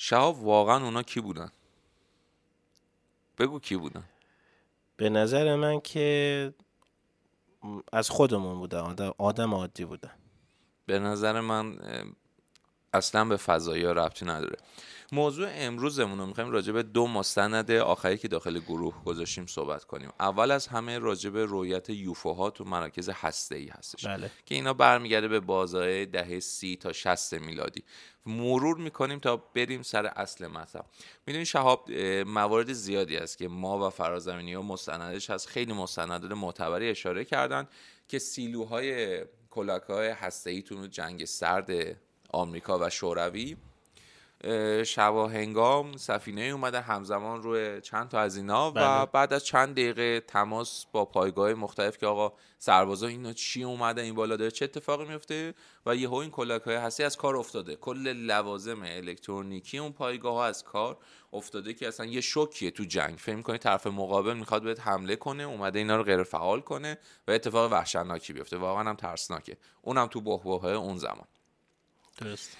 شهاب واقعا اونا کی بودن؟ بگو کی بودن؟ به نظر من که از خودمون بودن آدم, آدم عادی بودن. به نظر من اصلا به فضایی ها ربطی نداره. موضوع امروزمون رو می‌خوایم راجع به دو مستند آخری که داخل گروه گذاشتیم صحبت کنیم. اول از همه راجع به رویت یوفوها تو مراکز هسته ای هستش. بله. که اینا برمیگرده به بازهای دهه سی تا 60 میلادی. مرور می‌کنیم تا بریم سر اصل مطلب. می‌دونید شهاب موارد زیادی است که ما و فرازمینی ها مستندش هست. خیلی مستندات معتبری اشاره کردن که سیلوهای کلاک های هسته ای تو جنگ سرد آمریکا و شوروی. شبا هنگام سفینه اومده همزمان روی چند تا از اینا و بله. بعد از چند دقیقه تماس با پایگاه مختلف که آقا سربازا اینا چی اومده این بالا داره چه اتفاقی میفته و یهو این کلاک های هستی از کار افتاده. کل لوازم الکترونیکی اون پایگاه ها از کار افتاده که اصلا یه شوکیه تو جنگ. فکر کنید طرف مقابل می‌خواد بهت حمله کنه اومده اینا رو غیر فعال کنه و اتفاق وحشتناکی بیفته. واقعا هم ترسناکه. اونم تو بحبوح اون زمان. درست.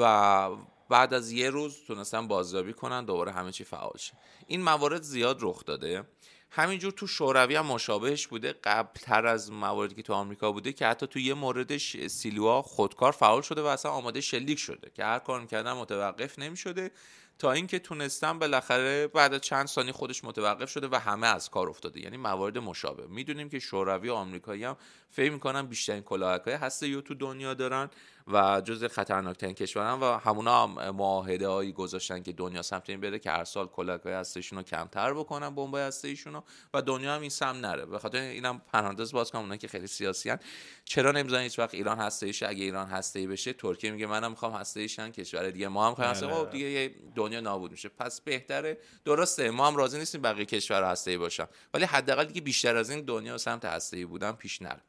و بعد از یه روز تونستن بازیابی کنن دوباره همه چی فعال شه. این موارد زیاد رخ داده. همینجور تو شوروی هم مشابهش بوده. قبلتر از مواردی که تو آمریکا بوده که حتی تو یه موردش سیلوها خودکار فعال شده و اصلا آماده شلیک شده که هر کار می‌کردن متوقف نمی‌شده. تا اینکه تونستن بالاخره بعد از چند ثانیه خودش متوقف شده و همه از کار افتاده. یعنی موارد مشابه. می‌دونیم که شوروی و آمریکایی هم فکر می‌کنن بیشترین کلاهک های هسته تو دنیا دارن. و جز خطرناکترین کشورن و همونا هم معاهده هایی گذاشتن که دنیا سمت این بره که هر سال کلاک های هستهشون رو کمتر بکنن بمب هسته رو و دنیا هم این سم نره. به خاطر اینم پرانتز باز کنم که خیلی سیاسی هن. چرا نمی‌ذارن هیچ وقت ایران هسته ایش اگه ایران هسته ای بشه ترکیه میگه منم می‌خوام هسته ایشن کشور دیگه ما هم هسته خب دیگه دنیا نابود میشه. پس بهتره. درسته ما هم راضی نیستیم بقیه کشور هسته ای باشن. ولی حداقل دیگه بیشتر از این دنیا سمت هسته ای بودن پیش نره.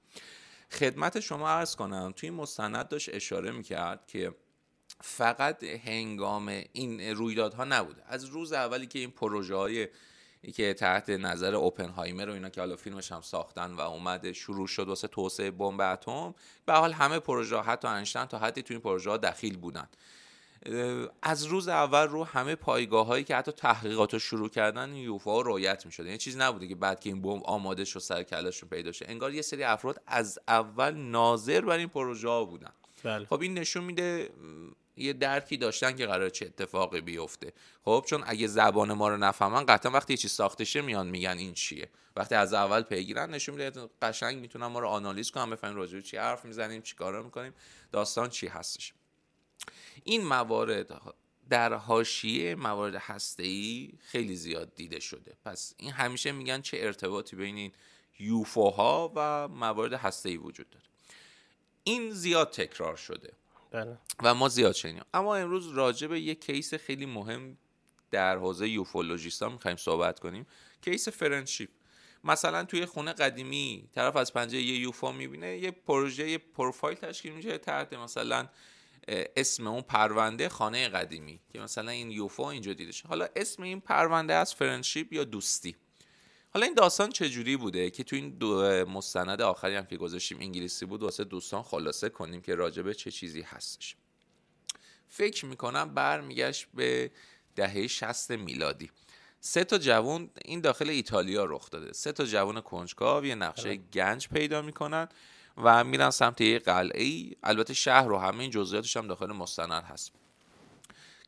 خدمت شما عرض کنم. توی مستند داشت اشاره می‌کرد که فقط هنگام این رویدادها نبوده. از روز اولی که این پروژه های که تحت نظر اوپنهایمر و اینا که حالا فیلمش هم ساختن و اومده شروع شد واسه توسعه بمب اتم به حال همه پروژه حتی انشتن تا حدی تو این پروژه ها دخیل بودن. از روز اول رو همه پایگاه هایی که حتی تحقیقات رو شروع کردن یوفا رویت می شده یعنی چیز نبوده که بعد که این بمب آماده شد سر کلشون پیدا شه. انگار یه سری افراد از اول ناظر بر این پروژه ها بودن. بله. خب این نشون میده یه درکی داشتن که قرار چه اتفاقی بیفته. خب چون اگه زبان ما رو نفهمن قطعا وقتی یه چیز ساخته شه میان میگن این چیه. وقتی از اول پیگیرن نشون میده قشنگ می‌تونن ما رو آنالیز کنن بفهمیم راجع چی حرف می‌زنیم چیکارا می‌کنیم داستان چی هستش. این موارد در حاشیه موارد هسته‌ای خیلی زیاد دیده شده. پس این همیشه میگن چه ارتباطی بین این یوفوها و موارد هسته‌ای وجود داره. این زیاد تکرار شده. بله. و ما زیاد شنیدیم. اما امروز راجع به یک case خیلی مهم در حوزه ufologist ا می‌خوایم صحبت کنیم. case Friendship. مثلا توی خونه قدیمی طرف از پنجره یه یوفو می‌بینه یه پروژه یه پروفایل تشکیل میشه تحت مثلا اسم اون پرونده خانه قدیمی که مثلا این یوفو اینجا دیده شد حالا اسم این پرونده از Friendship یا دوستی؟ حالا این داستان چجوری بوده که تو این دو مستند آخری هم که گذاشتیم انگلیسی بود واسه دوستان خلاصه کنیم که راجبه چه چیزی هستش. فکر می‌کنم برمیگشت به دهه 60 میلادی. سه تا جوان این داخل ایتالیا رخ داده. سه تا جوان کنجکاو یه نقشه گنج پیدا می‌کنن. و میرن سمت یه قلعه ای البته شهر رو همه این جزئیاتش هم داخل مستند هست.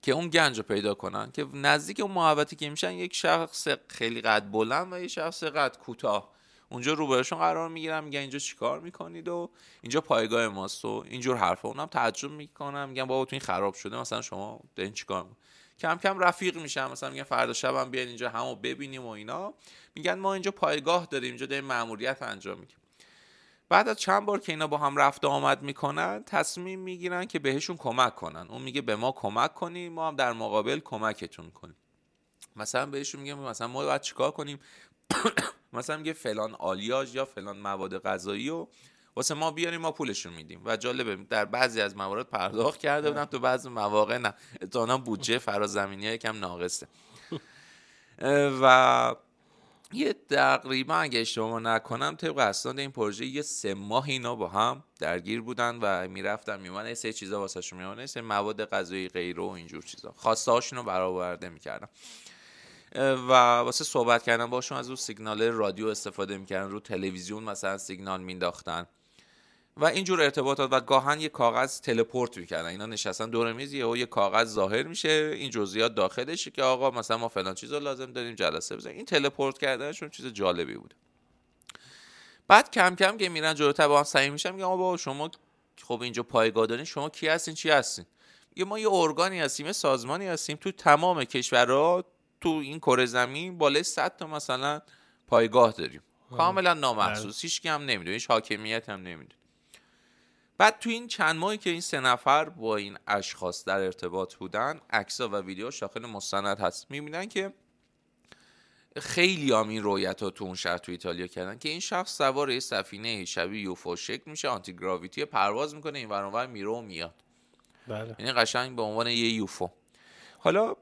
که اون گنج رو پیدا کنن. که نزدیک اون محوطی که میشن یک شخص خیلی قد بلند و یه شخص قد کوتاه. اونجا روبرشون قرار می‌گیرن میگن اینجا چیکار می‌کنید و اینجا پایگاه ماست و اینجور حرفا. اونم تعجب می‌کنم میگن بابا تو این خراب شده مثلا شما دارین چیکار کم کم رفیق میشن مثلا میگن فردا شب هم بیاین اینجا همو ببینیم و اینا. میگن ما اینجا پایگاه داریم اینجا داریم ماموریت انجام میدیم. بعد از چند بار که اینا با هم رفت آمد می‌کنن تصمیم می‌گیرن که بهشون کمک کنن. اون میگه به ما کمک کنیم ما هم در مقابل کمکتون کنیم. مثلا بهشون میگه مثلا ما باید چیکار کنیم؟ مثلا میگه فلان آلیاژ یا فلان مواد غذایی و واسه ما بیاریم ما پولشون میدیم. و جالبه در بعضی از موارد پرداخت کرده بودن تو بعضی مواقع نه. اتانا بودجه فرازمینی های کم ناقصه. و یه تقریبا اگه اشتباه نکنم طبق اسناد این پروژه یه سه ماه اینا با هم درگیر بودن و می‌رفتن میومدن. سه چیزا واسه شون میومدن سه مواد غذایی غیره و اینجور چیزا. خواسته هاشون رو برآورده می‌کردن. و واسه صحبت کردن باشون از اون سیگنال رادیو استفاده می‌کردن. رو تلویزیون مثلا سیگنال مینداختن. و اینجور ارتباطات و گاهن یه کاغذ تلپورت می‌کردن. اینا نشستن دور میز یهو یه کاغذ ظاهر میشه این جزئیات داخلشه که آقا مثلا ما فلان چیز رو لازم داریم جلسه بزنیم این تلپورت کردنشون چیز جالبی بود. بعد کم کم که میرن جلوتر با هم سعی میشن میگم بابا شما خب اینجا پایگاه دارین شما کی هستین چی هستین؟ یه ما یه ارگانی هستیم یه سازمانی هستیم تو تمام کشورها تو این کره زمین بالای 100 تا مثلا پایگاه داریم. کاملا نامحسوس هیچ هم نمی‌دونه هیچ حاکمیت هم نمی‌دونه. بعد تو این چند ماهی که این سه نفر با این اشخاص در ارتباط بودن عکسا و ویدیو داخل مستند هست. می‌بینن که خیلی هم این رویت ها تو اون شهر تو ایتالیا کردن که این شخص سوار یه سفینه شبیه یوفو شکل میشه آنتی گراویتی پرواز می‌کنه این ور میره و میاد. بله. یعنی قشنگ به عنوان یه یوفو. حالا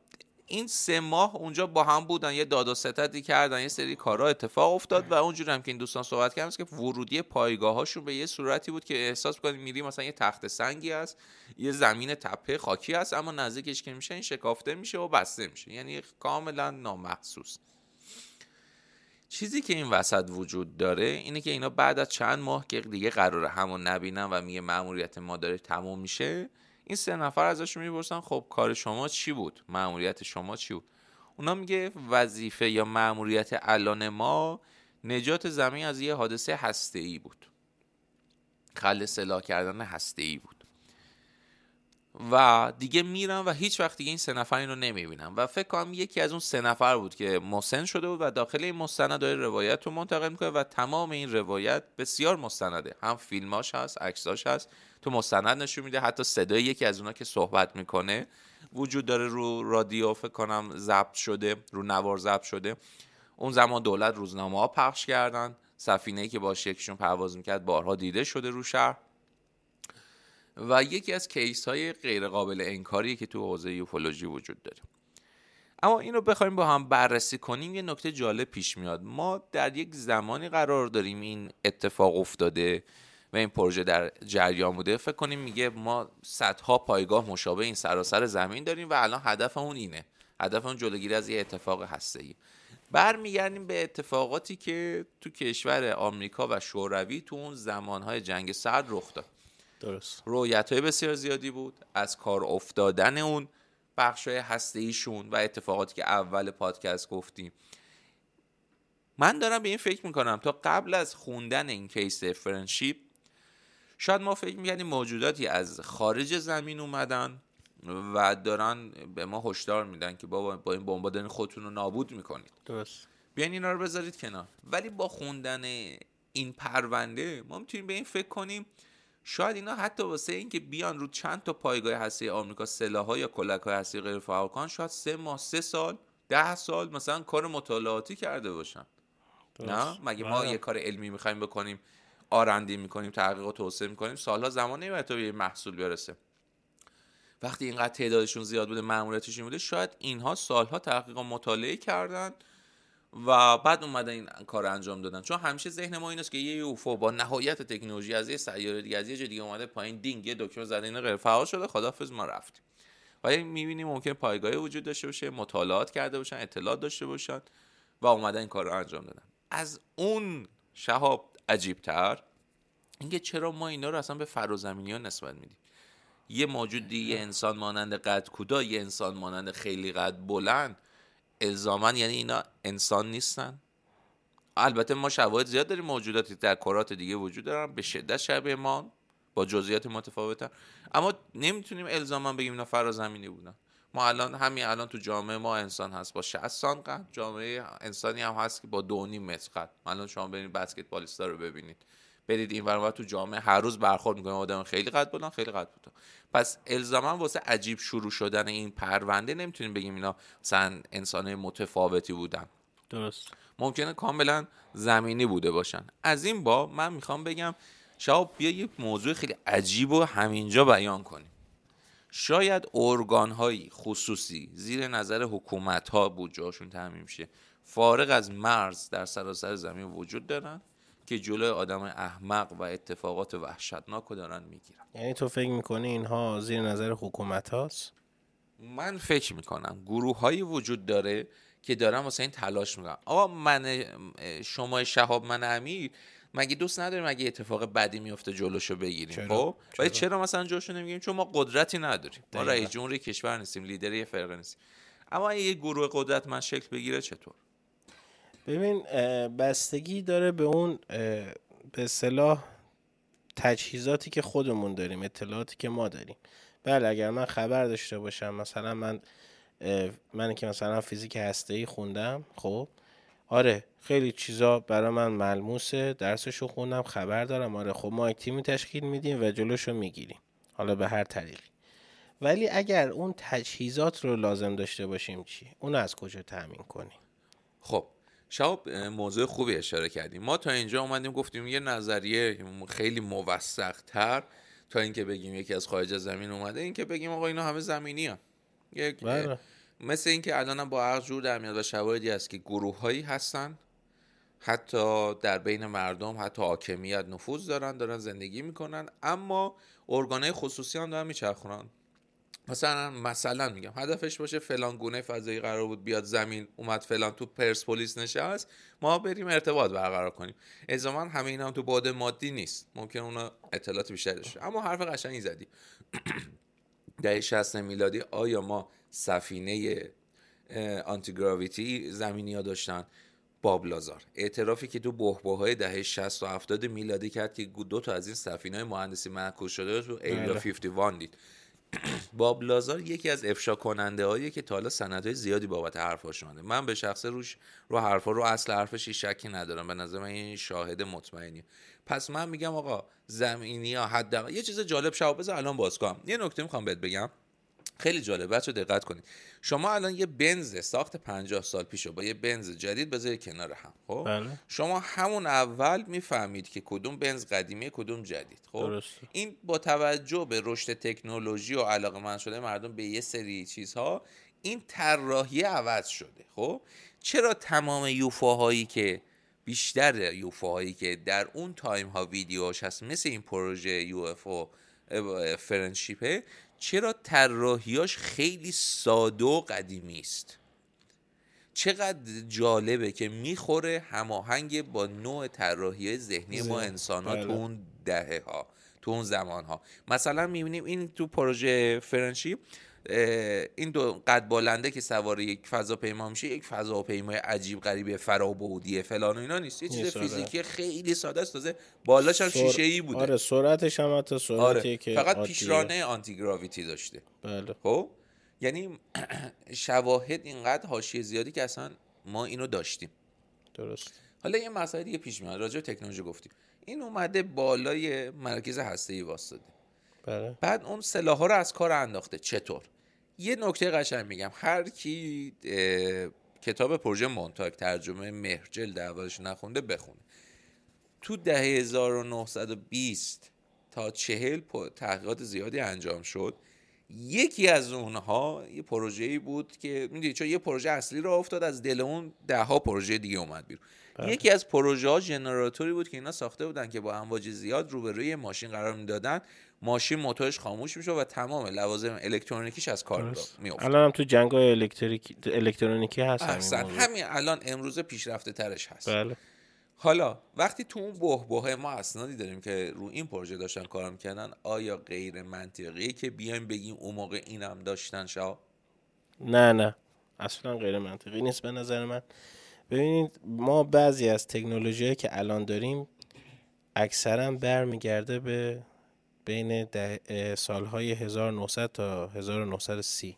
این سه ماه اونجا با هم بودن یه داد و ستدی کردن یه سری کارها اتفاق افتاد و اونجور هم که این دوستان صحبت کردن که ورودی پایگاه هاشون به یه صورتی بود که احساس کنید میری مثلا یه تخت سنگی هست یه زمین تپه خاکی هست اما نزدیکش که میشه این شکافته میشه و بسته میشه. یعنی کاملا نامخصوص چیزی که این وسط وجود داره اینه که اینا بعد از چند ماه که دیگه قرار همون نبینن و میگه مأموریت ما داره تموم میشه این سه نفر ازشون می‌پرسن خب کار شما چی بود؟ مأموریت شما چی بود؟ اونا میگه وظیفه یا مأموریت الان ما نجات زمین از یه حادثه هسته ای بود. خل سلاح کردن هسته ای بود. و دیگه میرن و هیچ وقت دیگه این سه نفر این رو نمی‌بینن و فکر کنم یکی از اون سه نفر بود که مسن شده بود و داخل این مستند داره روایت رو منتقل می‌کنه و تمام این روایت بسیار مستنده. هم فیلماش هست عکساش هست. تو مستند نشون میده. حتی صدای یکی از اونا که صحبت می‌کنه وجود داره رو رادیو فکر کنم ضبط شده رو نوار ضبط شده. اون زمان دولت روزنامه ها پخش کردن. سفینه‌ای که با یکیشون پرواز می‌کرد بارها دیده شده رو شهر. و یکی از کیس های غیر قابل انکاری که تو حوزه یوفولوژی وجود داره. اما این رو بخوایم با هم بررسی کنیم. یه نکته جالب پیش میاد. ما در یک زمانی قرار داریم این اتفاق افتاده. و این پروژه در جریان بوده فکر کنیم میگه ما صدها پایگاه مشابه این سراسر زمین داریم و الان هدفمون اینه. هدفمون جلوگیری از یه اتفاق هسته‌ای. برمیگردیم به اتفاقاتی که تو کشور آمریکا و شوروی تو اون زمانهای جنگ سرد رخ داد. درست. رویت های بسیار زیادی بود از کار افتادن اون بخش های هسته ایشون و اتفاقاتی که اول پادکست گفتیم. من دارم به این فکر می‌کنم تا قبل از خوندن این case Friendship شاید ما فکر می‌کنیم موجوداتی از خارج زمین اومدن و دارن به ما هشدار میدن که بابا با این بمبا دارین خودتون رو نابود می‌کنید. درست. بیاین اینا رو بذارید کنار. ولی با خوندن این پرونده ما می‌تونیم به این فکر کنیم شاید اینا حتی واسه اینکه بیان رو چند تا پایگاه هسته آمریکا سلاح یا کلک های هسته غیر فعال کنن شاید سه ماه سه سال ده سال مثلا کار مطالعاتی کرده باشن. نه؟ مگه ما بله. یه کار علمی می‌خوایم بکنیم آرندی می‌کنیم تحقیق و توسعه می‌کنیم سالها زمان نمی‌بره تا به محصول برسه. وقتی اینقدر تعدادشون زیاد بوده ماموریتشون بوده شاید اینها سالها تحقیق و مطالعه کردن و بعد اومدن این کار انجام دادن. چون همیشه ذهن ما اینست که یه یوفو با نهایت تکنولوژی از یه سیاره دیگه از یه جای دیگه اومده پایین دینگ یه دکمه زده اینا غیر فعال شده خدافظ ما رفتیم. ولی می‌بینیم ممکن پایگاهی وجود داشته باشه مطالعات کرده باشن اطلاعات داشته باشن و اومدن این کار رو انجام دادن. از اون شهاب عجیبتر. اینکه چرا ما اینا رو اصلا به فرازمینی ها نسبت میدیم؟ یه موجودی یه انسان مانند قد کودا یه انسان مانند خیلی قد بلند. الزاما یعنی اینا انسان نیستن. البته ما شواهد زیاد داریم موجوداتی در کرات دیگه وجود دارن. به شدت شبیه ما با جزئیات متفاوتن. اما نمی‌تونیم الزاما بگیم اینا فرازمینی بودن. ما الان همین الان تو جامعه ما انسان هست. با 60 سان قد جامعه انسانی هم هست که با 2.5 متر قد. الان شما برید بسکتبالیستا رو ببینید. برید این ور تو جامعه هر روز برخورد می‌کنه. آدم خیلی قد بلند خیلی قد بلند پس الزاما واسه عجیب شروع شدن این پرونده نمی‌تونیم بگیم اینا مثلا انسان متفاوتی بودن. درست. ممکنه کاملا زمینی بوده باشن. از این با من می‌خوام بگم شاید بیا یک موضوع خیلی عجیب و همینجا بیان کنیم. شاید ارگان های خصوصی زیر نظر حکومت ها بود جاشون تعمیم شه. فارغ از مرز در سراسر زمین وجود دارن که جلوی آدم احمق و اتفاقات وحشتناک رو دارن می‌گیرن. یعنی تو فکر می‌کنی اینها زیر نظر حکومت هاست؟ من فکر می‌کنم. گروه هایی وجود داره که دارن واسه این تلاش می‌کنن. آقا من شما شهاب من امیر مگه دوست نداریم مگه اتفاق بدی میفته جلوشو بگیریم خب؟ ولی چرا؟ مثلا جلوشو نمی‌گیریم؟ چون ما قدرتی نداریم. ما رئیس جمهوری کشور نیستیم لیدر یه فرقه نیستیم اما یه گروه قدرت من شکل بگیره چطور؟ ببین بستگی داره به اون به صلاح تجهیزاتی که خودمون داریم اطلاعاتی که ما داریم. بله اگر من خبر داشته باشم مثلا من من که مثلا فیزیک هسته ای خوندم خب؟ آره خیلی چیزا برای من ملموسه درسشو خوندم خبر دارم. آره خب ما یک تیمی تشکیل میدیم و جلوشو می‌گیریم. حالا به هر طریقی. ولی اگر اون تجهیزات رو لازم داشته باشیم چی؟ اون از کجا تامین کنیم؟ خب شاب موضوع خوبی اشاره کردیم. ما تا اینجا اومدیم گفتیم یه نظریه خیلی موثق تر تا اینکه بگیم یکی از خارج زمین اومده اینکه بگیم آقا اینا همه زمینی ها. یک بله. مثل اینکه الان با عقل جور در میاد و شواهدی هست که گروه هایی هستن حتی در بین مردم حتی حاکمیت نفوذ دارن دارن زندگی می‌کنن اما ارگانهای خصوصی هم دارن میچرخونن. مثلا مثلا میگم هدفش باشه فلان گونه فضایی قرار بود بیاد زمین اومد فلان تو پرسپولیس نشست ما بریم ارتباط برقرار کنیم. الزاما همه اینا هم تو بعد مادی نیست. ممکن اونا اطلاعات بیشتر داشته اما حرف قشنگی زدی. دهه 60 میلادی آیا ما سفینه آنتی گراویتی زمینی ها داشتن. باب لازار. اعترافی که تو بحبه های دهه 60 و 70 میلادی کرد که دو تا از این سفینه های مهندسی معکوس شده تو ایلا 51 دید. باب لازار یکی از افشا کننده هایی که تا حالا های زیادی بابت حرفاش اومده. من به شخصه روش رو حرفا رو اصل حرفش شکی ندارم. به نظر من این شاهد مطمئنی پس من میگم آقا زمینی ها حداقل یه چیز جالب شاو بذار الان باز کنم. یه نکته می‌خوام بهت بگم. خیلی جالب. بچه دقت کنید. شما الان یه بنز ساخت 50 سال پیشو با یه بنز جدید بذارید کنار هم خب؟ بله. شما همون اول می‌فهمید که کدوم بنز قدیمی کدوم جدید خب؟ این با توجه به رشد تکنولوژی و علاقه من شده مردم به یه سری چیزها این طراحی عوض شده خب؟ چرا تمام یوفوهایی که بیشتر یوفوهایی که در اون تایم ها ویدیوش هست مثل این پروژه UFO Friendship ه چرا طراحیاش خیلی ساده و قدیمی است؟ چقدر جالبه که می‌خوره هماهنگ با نوع طراحی ذهنی ما انسان ها تو بله. اون دهه ها تو اون زمان ها مثلا می‌بینیم این تو پروژه فرنشیپ این دو قد بالنده که سوار یک فضاپیما میشه یک فضاپیمای عجیب غریب فرابودیه فلان و اینا نیست. یه چیز فیزیکی خیلی ساده است. تازه بالاش هم سر... شیشه ای بوده. آره سرعتش هم حتی سرعتی آره. که فقط پیشرانه آنتی گراویتی داشته. بله. خب؟ یعنی شواهد اینقدر حاشیه زیادی که اصلا ما اینو داشتیم. درست. حالا یه مسئله دیگه پیش میاد. راجع تکنولوژی گفتیم. این اومده بالای مرکز هسته ای واسطه. بله. بعد اون سلاح ها رو از کار انداخته. چطور؟ یه نکته قشنگ میگم. هر کی کتاب پروژه مونتاک ترجمه مهرجل دربارش نخونده بخونه. تو دهه 1920 تا چهل تحقیقات زیادی انجام شد. یکی از اونها یه پروژه‌ای بود که می‌دونی چون یه پروژه اصلی رو افتاد از دل اون ده ها پروژه دیگه اومد بیرون. بله. یکی از پروژه ها جنراتوری بود که اینا ساخته بودن که با امواج زیاد روبروی ماشین قرار می‌دادن. ماشین موتورش خاموش میشه و تمام لوازم الکترونیکیش از کار میفته الان هم تو جنگ الکتریکی الکترونیکی هست همین, همین الان امروز پیشرفته ترش هست. بله. حالا وقتی تو اون بهبه ما اسنادی داریم که رو این پروژه داشتن کار می‌کنن آیا غیر منطقیه که بیایم بگیم اون موقع اینم داشتن شا؟ نه نه. اصلا غیر منطقی نیست به نظر من. ببینید ما بعضی از تکنولوژی که الان داریم اکثرا برمیگرده به بین سالهای 1900 تا 1930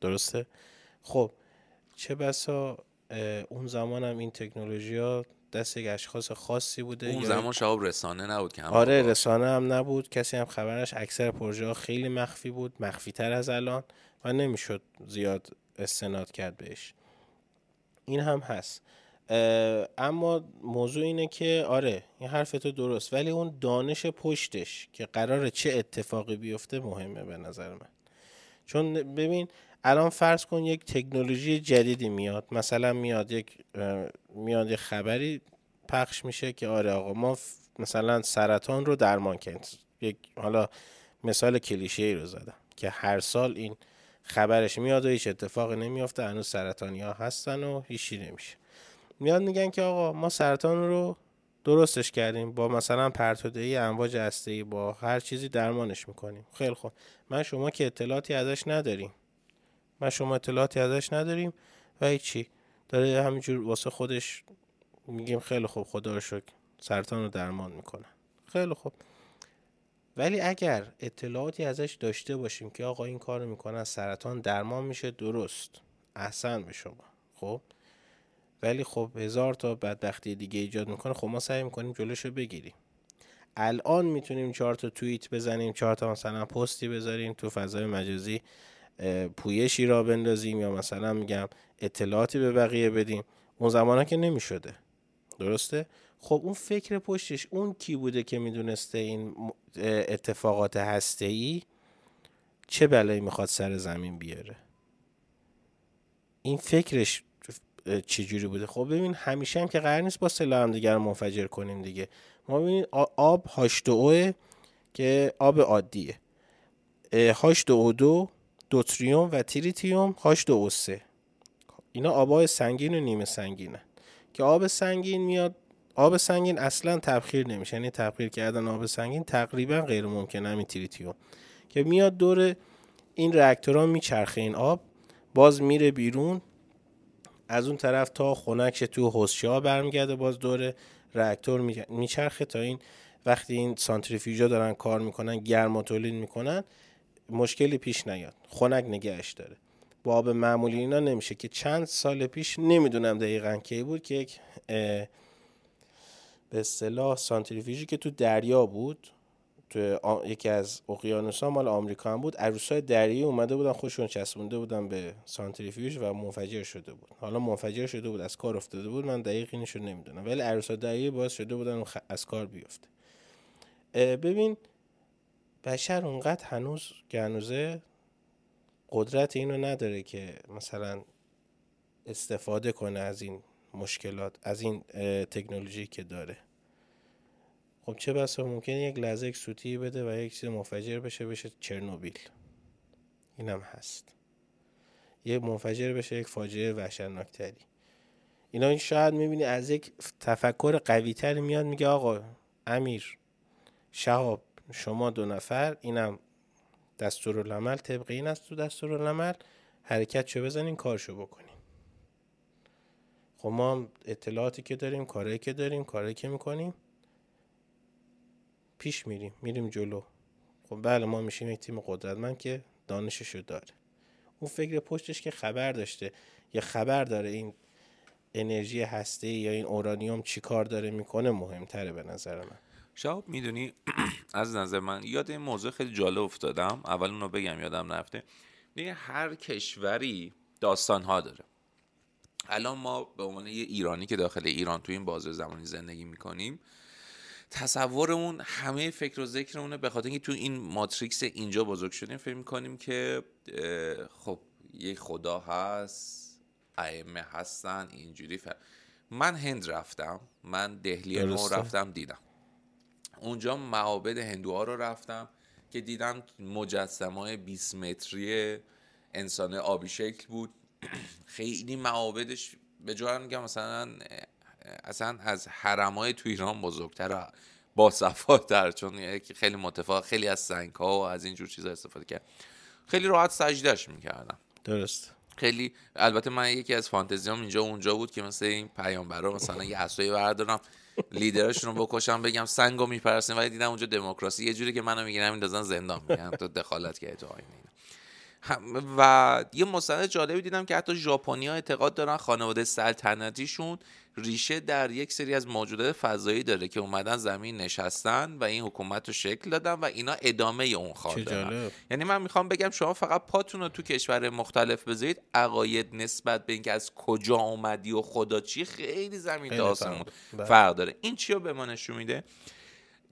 درسته؟ خب چه بسا اون زمان هم این تکنولوژی ها دست یک اشخاص خاصی بوده اون زمان شاب رسانه نبود که آره رسانه هم نبود. کسی هم خبرش اکثر پروژه ها خیلی مخفی بود مخفی تر از الان و نمی‌شد زیاد استناد کرد بهش. این هم هست. اما موضوع اینه که آره این حرف تو درست ولی اون دانش پشتش که قرار چه اتفاقی بیفته مهمه به نظر من. چون ببین الان فرض کن یک تکنولوژی جدیدی میاد مثلا میاد یک میاد یک خبری پخش میشه که آره آقا ما مثلا سرطان رو درمان کنیم یک حالا مثال کلیشه ای رو زدم که هر سال این خبرش میاد و هیچ اتفاقی نمیافته هنوز سرطانی ها هستن و هیچی نمیشه. میاد میگن که آقا ما سرطان رو درستش کردیم با مثلا پرتودهی امواج هسته با هر چیزی درمانش می‌کنیم. خیلی خوب. من شما که اطلاعاتی ازش نداریم. من شما اطلاعاتی ازش نداریم و هیچی. داره همینجور واسه خودش میگیم خیلی خوب خدا رو شکر. سرطان رو درمان می‌کنن خیلی خوب. ولی اگر اطلاعاتی ازش داشته باشیم که آقا این کارو می‌کنن سرطان درمان میشه درست. احسن به شما. خب؟ ولی خب هزار تا بدبختی دیگه ایجاد می‌کنه خب ما سعی می‌کنیم جلوشو بگیریم. الان می‌تونیم چهار تا توییت بزنیم چهار تا مثلا پستی بذاریم تو فضای مجازی پویشی را بندازیم یا مثلا میگم اطلاعاتی به بقیه بدیم. اون زمان که نمی‌شده. درسته؟ خب اون فکر پشتش اون کی بوده که می‌دونسته این اتفاقات هسته ای چه بلایی می‌خواد سر زمین بیاره؟ این فکرش چجوری بوده. خب ببین همیشه هم که قرار نیست با سلاح هم دیگر منفجر کنیم دیگه. ما ببینید آب هاشت اوه که آب عادیه. هاشت او دو دوتریوم و تریتیوم هاشت او سه. اینا آبای سنگین و نیمه سنگینه. که آب سنگین میاد آب سنگین اصلا تبخیر نمیشه. یعنی تبخیر کردن آب سنگین تقریبا غیر ممکنه همین تریتیوم. که میاد دور این رکتورا میچرخه این آب باز میره بیرون. از اون طرف تا خنکش تو ها برمیگرده باز دور راکتور میچرخه تا این وقتی این سانتریفیوژا دارن کار می‌کنن گرما تولید می‌کنن مشکلی پیش نیاد. خنک نگهش داره. با آب معمولی اینا نمیشه که چند سال پیش نمی‌دونم دقیقا کی بود که یک به اصطلاح سانتریفیوژی که تو دریا بود تو یکی از اقیانوس ها مال آمریکا هم بود. عروسای دریایی اومده بودن خوشون چسبونده بودن به سانتریفیوژ و منفجر شده بود. حالا منفجر شده بود از کار افتاده بود. من دقیق اینشو نمی‌دونم. ولی عروسای دریایی باعث شده بودن از کار بیفته. ببین بشر اونقدر هنوز گنوزه قدرت اینو نداره که مثلا استفاده کنه از این مشکلات از این تکنولوژی که داره. خب چه بسا ممکنه یک لحظه یک سوتی بده و یک چیز منفجر بشه بشه چرنوبیل. اینم هست. یه منفجر بشه یک فاجعه وحشتناکتری. اینا این شاید می‌بینی از یک تفکر قوی تر میاد میگه آقا امیر شهاب شما دو نفر اینم دستورالعمل طبق این است تو دستورالعمل حرکت شو بزنین کارشو بکنیم خب ما اطلاعاتی که داریم کارهایی که داریم کارهایی که می‌کنیم. پیش میریم میریم جلو. خب بله ما میشیم یک تیم قدرتمند که دانششو داره. اون فکر پشتش که خبر داشته یا خبر داره این انرژی هسته یا این اورانیوم چی کار داره می‌کنه مهمتره به نظر من. شاب می‌دونی؟ از نظر من یاد این موضوع خیلی جالب افتادم. اول اونو بگم یادم نرفته میگه هر کشوری داستان ها داره. الان ما به عنوان یه ایرانی که داخل ایران تو این بازه زمانی زندگی می‌کنیم تصورمون همه فکر و ذکرمونه به خاطر اینکه تو این ماتریکس اینجا بزرگ شدیم فکر می‌کنیم که خب یه خدا هست ائمه هستن اینجوری فر... من هند رفتم من دهلی نو رفتم دیدم. اونجا معابد هندوها رو رفتم که دیدم مجسمه های 20 متری انسان آبی شکل بود. خیلی معابدش به جای میگم مثلا اصلا از حرمای تو ایران بزرگتر با صفاتر چون خیلی متفاوت خیلی از سنگ ها و از اینجور چیزا استفاده کرد. خیلی راحت سجدهش می‌کردم. درست. خیلی البته من یکی از فانتزیام اینجا اونجا بود که مثل این پیامبرا مثلا یه عصایی بردارم لیدرشون رو بکشم بگم سنگو می‌پرسن ولی دیدم اونجا دموکراسی. یه جوری که منو می‌گیرم میندازن زندان میگن تو دخالت کردی تو آینه و یه مستند جالبی دیدم که حتی ژاپنیا اعتقاد دارن خانواده سلطنتیشون ریشه در یک سری از موجودات فضایی داره که اومدن زمین نشستن و این حکومت رو شکل دادن و اینا ادامه اون خواهد یعنی من می‌خوام بگم شما فقط پاتون رو تو کشور مختلف بذارید. عقاید نسبت به اینکه از کجا اومدی و خدا چی خیلی زمین تا آسمون بله. فرق داره. این چی رو به ما نشون میده؟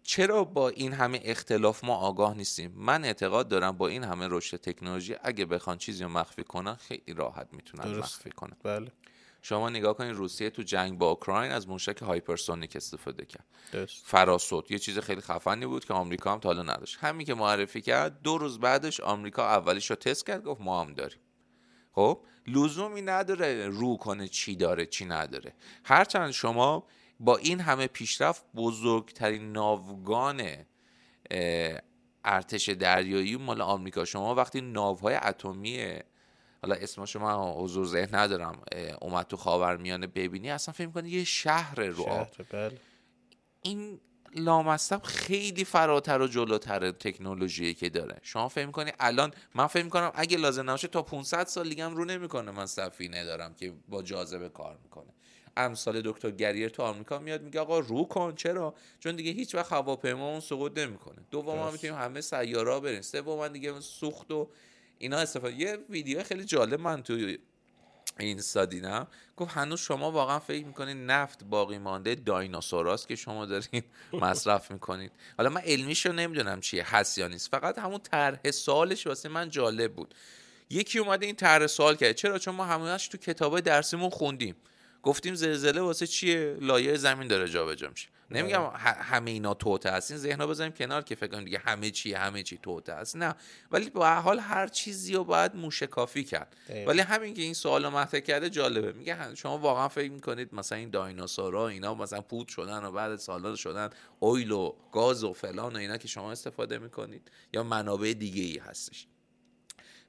چرا با این همه اختلاف ما آگاه نیستیم؟ من اعتقاد دارم با این همه رشد تکنولوژی اگه بخوان چیزی رو مخفی کنن خیلی راحت می‌تونن مخفی کنن. بله. شما نگاه کنید روسیه تو جنگ با اوکراین از موشک هایپرسونیک استفاده کرد. درست. فراصوت یه چیز خیلی خفنی بود که آمریکا هم تا حالا نداشت. همین که معرفی کرد دو روز بعدش آمریکا اولیش رو تست کرد گفت ما هم داریم. خب لزومی نداره رو کنه چی داره چی نداره. هرچند شما با این همه پیشرفت بزرگترین ناوگان ارتش دریایی مال آمریکا شما وقتی ناوهای اتمی حالا اسم شما حضور ذهن ندارم اومد تو خاورمیانه ببینی اصلا فکر کنی یه شهر رو بله. این لامصب خیلی فراتر و جلوتر تکنولوژی که داره. شما فهم کنی الان من فهم کنم اگه لازم نباشه تا 500 سال دیگه هم رو نمی‌کنه من سفینه دارم که با جاذبه کار می‌کنه. امثال دکتر گریر تو آمریکا میاد میگه آقا رو کن چرا؟ چون دیگه هیچ وقت هواپیما اون سقوط نمی‌کنه. دوم ما می‌تونیم همه سیارا بریم. سوم دیگه سوخت و اینا استفاده یه ویدیو خیلی جالب من تو اینستا دیدم. گفت هنوز شما واقعا فکر می‌کنید نفت باقی مانده دایناسوراست که شما دارین مصرف می‌کنید حالا من علمیش رو نمی‌دونم چیه هست یا نیست. فقط همون طرح سوالش واسه من جالب بود. یکی اومده این طرح سوال کرد. چرا؟ چون ما همونش تو کتاب درسیمون خوندیم. گفتیم زلزله واسه چیه؟ لایه زمین داره جابجا میشه. نمیگم همه اینا توته هست این ذهنا بزنیم کنار که فکر کنیم دیگه همه چی همه چی توته هست نه. ولی به حال هر چیزی رو باید موشکافی کرد. ولی همین که این سوال مطرح کرده جالبه. میگه شما واقعا فکر می‌کنید مثلا این دایناسورا اینا مثلا پود شدن و بعد سالا شدن اویل و گاز و فلان و اینا که شما استفاده می‌کنید یا منابع دیگه ای هستش.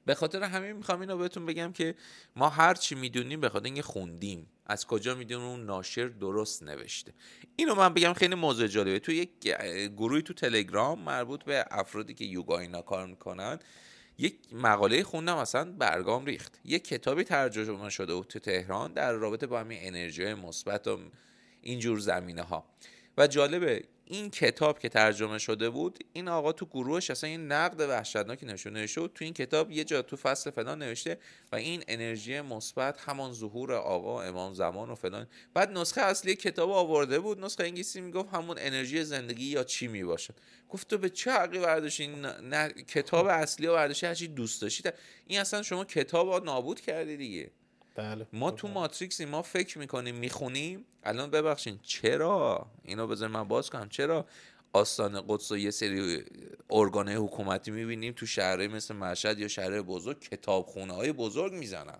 به خاطر همین می‌خوام اینو بهتون بگم که ما هر چی می‌دونیم به خاطر اینکه خوندیم. از کجا می‌دونیم؟ اون ناشر درست نوشته. اینو من بگم خیلی موضوع جالبه. تو یک گروهی تو تلگرام مربوط به افرادی که یوگا اینا کار می‌کنن یک مقاله خوندم اصلا برگام ریخت. یک کتابی ترجمه شده بود تو تهران در رابطه با همین انرژی مثبت و اینجور زمینه ها و جالبه این کتاب که ترجمه شده بود این آقا تو گروهش اصلا این نقد وحشتناکی نشونه شد. تو این کتاب یه جا تو فصل فلان نوشته و این انرژی مثبت همان ظهور آقا امام زمان و فلان. بعد نسخه اصلی کتاب آورده بود نسخه انگلیسی می‌گفت همون انرژی زندگی یا چی می‌باشد. گفت تو به چه حقی برداشتی نه کتاب اصلی و برداشتی هرچی دوست داشتی. این اصلا شما کتاب نابود کردی دیگه. بله ما تو ماتریکسی ما فکر می‌کنیم می‌خونیم. الان ببخشین چرا؟ اینو بذار من باز کنم. چرا آستان قدس و یه سری ارگانه حکومتی می‌بینیم تو شهرهای مثل مشهد یا شهر بزرگ کتابخونه های بزرگ می‌زنن؟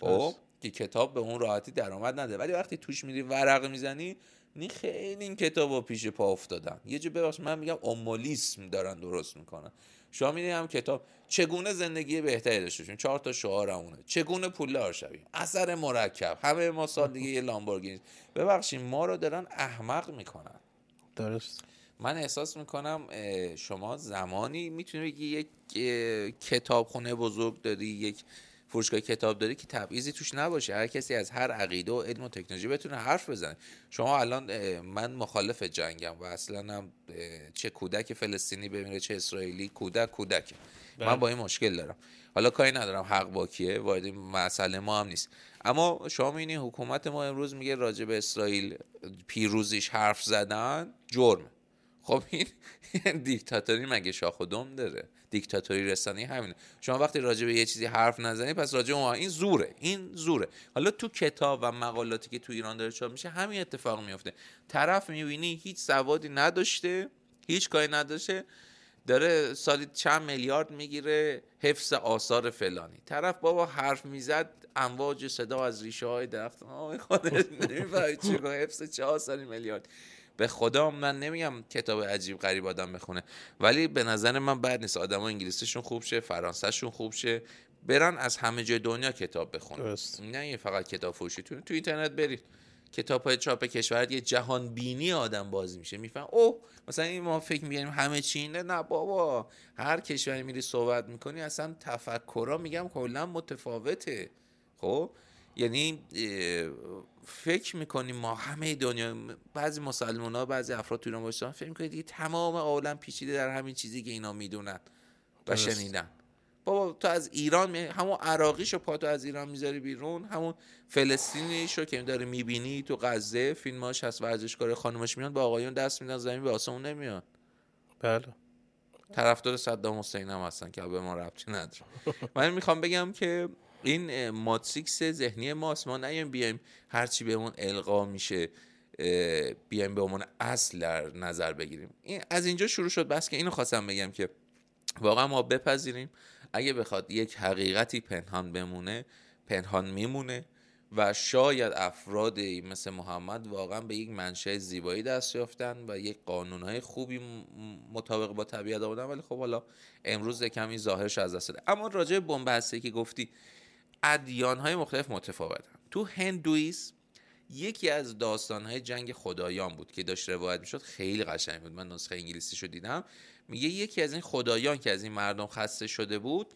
خب که کتاب به اون راحتی درآمد نده. ولی وقتی توش میری ورق می‌زنی نی خیلی این کتاب رو پیش پا افتادن. یه جو ببخش من میگم اومولیسم دارن درست می‌کنن. شما می‌دید هم کتاب چگونه زندگی بهتری داشته باشیم؟ چهار تا شعارمونه چگونه پولدار شویم؟ اثر مرکب. همه ما سال دیگه یه لامبورگینی. ببخشید ما رو دارن احمق می‌کنن. درست. من احساس می‌کنم شما زمانی می‌تونی بگی یک کتابخونه بزرگ داری یک فروشگاه کتاب داری که تبعیضی توش نباشه. هر کسی از هر عقیده و علم و تکنولوژی بتونه حرف بزنه. شما الان من مخالف جنگم و اصلا هم چه کودک فلسطینی بمیره چه اسرائیلی کودک کودک من بله. با این مشکل دارم. حالا کاری ندارم حق با کیه؟ وارد مسئله ما هم نیست. اما شما می‌بینی حکومت ما امروز میگه راجع به اسرائیل پیروزیش حرف زدن جرم خب این دیکتاتوری مگه شاخ و دم داره؟ دیکتاتوری رسانی همینه. شما وقتی راجع به یه چیزی حرف نزنی پس راجع به این زوره این زوره. حالا تو کتاب و مقالاتی که تو ایران داره چاپ میشه همین اتفاق میفته. طرف می‌بینی هیچ سوادی نداشته هیچ کاری نداشته داره سالی چند میلیارد می‌گیره حفظ آثار فلانی. طرف بابا حرف می‌زد امواج صدا از ریشه های درخت. آه خودت چه حفظ چه آثاری میلیارد. به خدا من نمیگم کتاب عجیب غریب آدم بخونه ولی به نظر من بد نیست. آدم انگلیسیشون خوب شه فرانسهشون خوب شه برن از همه جای دنیا کتاب بخونن. نه یه فقط کتاب فروشی تو تو اینترنت برید. کتاب های چاپ کشور یه جهان بینی آدم باز میشه. میفهم او مثلا این ما فکر میگیم همه چینه نه بابا هر کشوری میری صحبت می‌کنی اصلا تفکرها میگم کلا متفاوته. خب؟ یعنی فکر می‌کنیم ما همه دنیا بعضی مسلمان ها بعضی افراد تو ایران باشن فکر می‌کنید دیگه تمام عالم پیچیده در همین چیزی که اینا می‌دونن و شنیدن. بابا تو از ایران می... همون عراقیشو پاتو از ایران می‌ذاری بیرون همون فلسطینیشو که داری می‌بینی تو غزه فیلماش هست ورزشکار خانمش میان با آقایون دست میدن زمین به آسمون نمیاد بله. طرفدار صدام حسین هم هستن که به ما ربطی نداره من می‌خوام بگم که این ماتریکس ذهنی ماست. ما نیایم بیایم هرچی بهمون القا میشه بیایم به عنوان اصل در نظر بگیریم. این از اینجا شروع شد. بس که اینو خواستم بگم که واقعا ما بپذیریم. اگه بخواد یک حقیقتی پنهان بمونه پنهان میمونه و شاید افرادی مثل محمد واقعا به یک منشه زیبایی دست یافتن و یک قانونهای خوبی مطابق با طبیعت آوردن. ولی خب حالا امروز کمی ظاهرش از دست داده. اما راجع به بمب که گفتی ادیان های مختلف متفاوتن. تو هندویسم یکی از داستانهای جنگ خدایان بود که داشت روایت می‌شد. خیلی قشنگ بود. من نسخه انگلیسیشو دیدم. میگه یکی از این خدایان که از این مردم خسته شده بود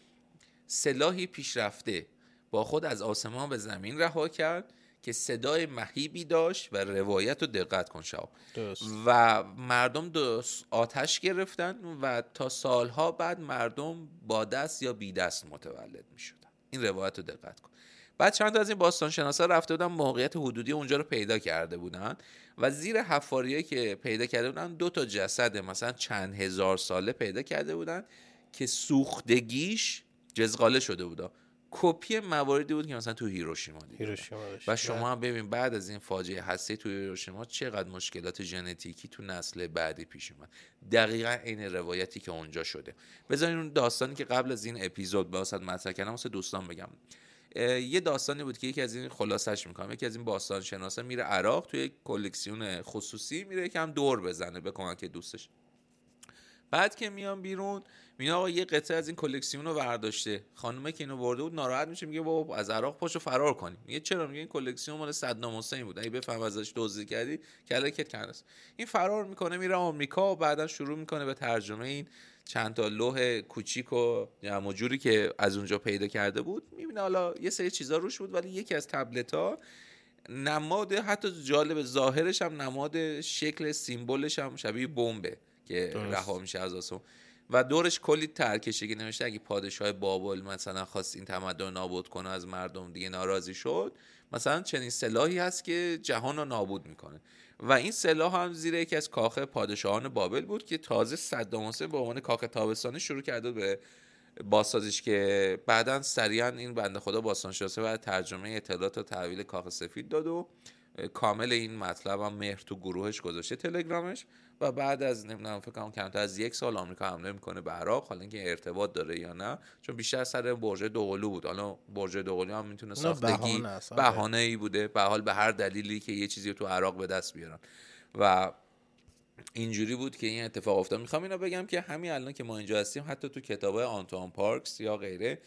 سلاحی پیشرفته با خود از آسمان به زمین رها کرد که صدای مهیبی داشت و روایت رو دقت کن شاب و مردم دوست آتش گرفتن و تا سالها بعد مردم با دست یا بی دست متولد می شدن این روایت رو دقت کن. بعد چند تا از این باستان شناسا رفته بودن موقعیت حدودی اونجا رو پیدا کرده بودن و زیر حفاریه که پیدا کرده بودن دو تا جسد مثلا چند هزار ساله پیدا کرده بودن که سوختگیش جزغاله شده بودا. کپی مواردی بود که مثلا تو هیروشیما دید و شما هم ببین بعد از این فاجعه هستی تو هیروشیما چقدر مشکلات ژنتیکی تو نسل بعدی پیش اومد. دقیقا این روایتی که اونجا شده. بذارین اون داستانی که قبل از این اپیزود واسه مطرح کردم واسه دوستان بگم. یه داستانی بود که یکی از این خلاصش می‌کنم. یکی از این باستان شناسا میره عراق توی کلکسیون خصوصی میره یکم دور بزنه به کمک دوستش. بعد که میان بیرون میگه آقا یه قطعه از این کلکسیون رو برداشته. خانومه که اینو برده بود ناراحت میشه میگه بابا از عراق پاشو فرار کنیم. میگه چرا؟ میگه این کلکسیون مال صدام حسین بود. اگه بفهم ازش دزدی کردی کله کت کنده این فرار می‌کنه میره آمریکا و بعدا شروع می‌کنه به ترجمه این چند تا لوح کوچیک و جمع که از اونجا پیدا کرده بود. می‌بینه حالا یه سری چیزا روش بود ولی یکی از تبلت ها نماد حتی جالب ظاهرش هم نماد شکل سیمبلش هم شبیه بمبه. که رها میشه از آسمون و دورش کلی ترکشه که نوشته اگه پادشاه بابل مثلا خواست این تمدن نابود کنه از مردم دیگه ناراضی شد مثلا چنین سلاحی هست که جهان رو نابود می‌کنه. و این سلاح هم زیر یکی از کاخ پادشاهان بابل بود که تازه صدام حسین به عنوان کاخ تابستانی شروع کرده به بازسازیش که بعدا سریعا این بنده خدا باستان شناسه و ترجمه اطلاعات و تحویل کاخ سفید داد و کامل این مطلب هم مهر تو گروهش گذاشته تلگرامش. و بعد از نمی‌دونم فکر کنم کمتر از یک سال آمریکا حمله می‌کنه به عراق. حالا اینکه ارتباط داره یا نه چون بیشتر سر برج دوقلو بود. حالا برج دوقلو هم می‌تونه ساختگی بهانه ای بوده. به حال به هر دلیلی که یه چیزی تو عراق به دست بیارن. و اینجوری بود که این اتفاق افتاد. می‌خوام اینو بگم که همین الان که ما اینجا هستیم حتی تو کتاب آنتوان پارکس یا غیره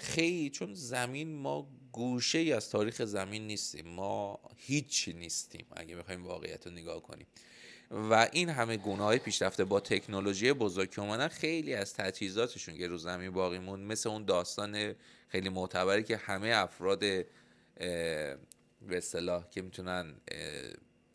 خیلی چون زمین ما گوشه ای از تاریخ زمین نیستیم. ما هیچی نیستیم اگه بخوایم واقعیت رو نگاه کنیم. و این همه گونه های پیشرفته با تکنولوژی بزرگ که اومدن خیلی از تجهیزاتشون که رو زمین باقی موند مثل اون داستان خیلی معتبری که همه افراد به اصطلاح که می‌تونن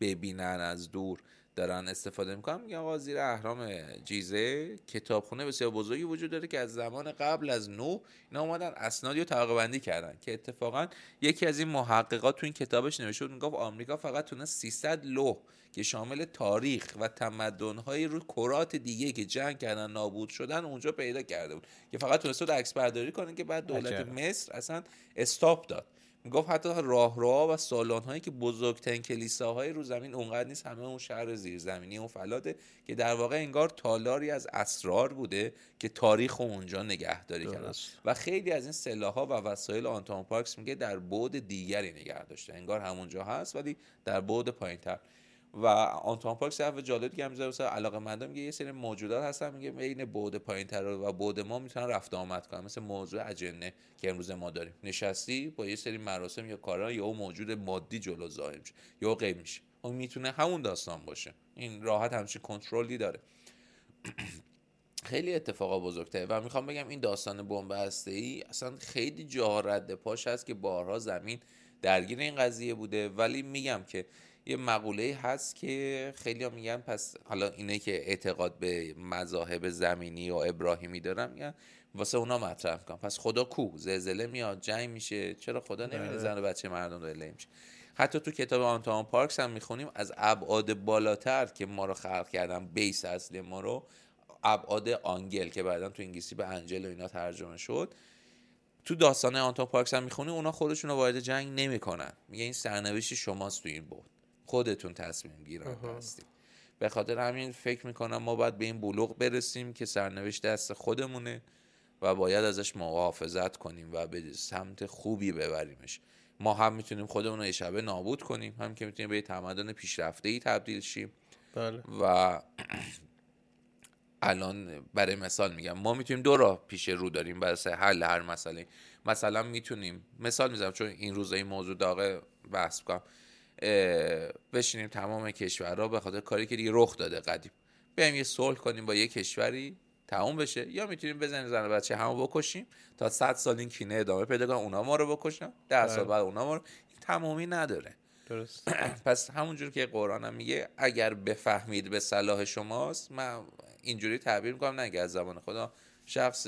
ببینن از دور. دارن استفاده می‌کنن میگن آقا زیر اهرام جیزه کتابخونه بسیار بزرگی وجود داره که از زمان قبل از نو اینا اومدن اسنادی رو طبقه بندی کردن که اتفاقا یکی از این محققات تو این کتابش نوشته بود می‌گفت آمریکا فقط تونست 300 لوح که شامل تاریخ و تمدن‌های رو کرات دیگه که جنگ کردن نابود شدن اونجا پیدا کرده بود. که فقط تونست عکس برداری کنه که بعد دولت مصر اصلا استاپ داد. می‌گفت حتی راهروها و سالن هایی که بزرگترین کلیساهای رو زمین اونقدر نیست همه اون شهر زیرزمینی اون فلاده که در واقع انگار تالاری از اسرار بوده که تاریخ اونجا نگهداری کردن و خیلی از این سلاح و وسایل آنتون پارکس میگه در بعد دیگری نگه داشته انگار همونجا هست ولی در بعد پایینتر. و آنتوان پارکس حرف جالب دیگه می‌ذاره مثلا علاقه مندم میگه یه سری موجودات هستن میگه بین بعد پایینتر و بعد ما می‌تونن رفت آمد کنن. مثل موضوع اجنه که امروز ما داریم. نشستی با یه سری مراسم یا کارا یا موجود مادی جلو ظاهر میشه یا غیب میشه. اون می‌تونه همون داستان باشه. این راحت همچین کنترلی داره. خیلی اتفاقا بزرگتره. و می‌خوام بگم این داستان بمب ای اصلا خیلی جا رد پاش هست که بارها زمین درگیر این قضیه بوده. ولی میگم که یه مقوله هست که خیلی میگن پس حالا اینه که اعتقاد به مذاهب زمینی و ابراهیمی دارن میگن واسه اونا مطرح می‌کنم پس خدا کو؟ زلزله میاد جنگ میشه. چرا خدا بله. زن و بچه مردم داره میشه حتی تو کتاب آنتون پارکس هم می‌خونیم از ابعاد بالاتر که ما رو خلق کردن base اصلی ما رو ابعاد آنگل که بعدا تو انگلیسی به angel و اینا ترجمه شد. تو داستان آنتون پارکس هم می‌خونی اونا خودشون رو وارد جنگ نمی‌کنن. میگه این سرنوشت شماست تو این بود. خودتون تصمیم گیرنده هستید. به خاطر همین فکر می‌کنم ما باید به این بلوغ برسیم که سرنوشت دست خودمونه و باید ازش محافظت کنیم و به سمت خوبی ببریمش. ما هم می‌تونیم خودمون رو یه شبه نابود کنیم هم که می‌تونیم به یه تمدن پیشرفته ای تبدیل شیم. بله. و الان برای مثال میگم ما می‌تونیم دو راه پیش رو داریم برای حل هر مسئله. مثلا می‌تونیم مثال می‌زنم چون این روزا این موضوع داغه بحث کنم. بشینیم تمام کشورها به خاطر کاری که دیگه رخ داده قدیم. بیایم یه صلح کنیم با یه کشوری تموم بشه. یا می‌تونیم بزنیم زن بچه همو بکشیم تا 100 سال این کینه ادامه پیدا کنه اونا ما رو بکشن. ده سال بله. بعد اونا ما رو. این تمامی نداره. درست. پس همونجور که قرآن هم میگه اگر بفهمید به صلاح شماست من اینجوری تعبیر می‌کنم نه از زمان خدا. شخص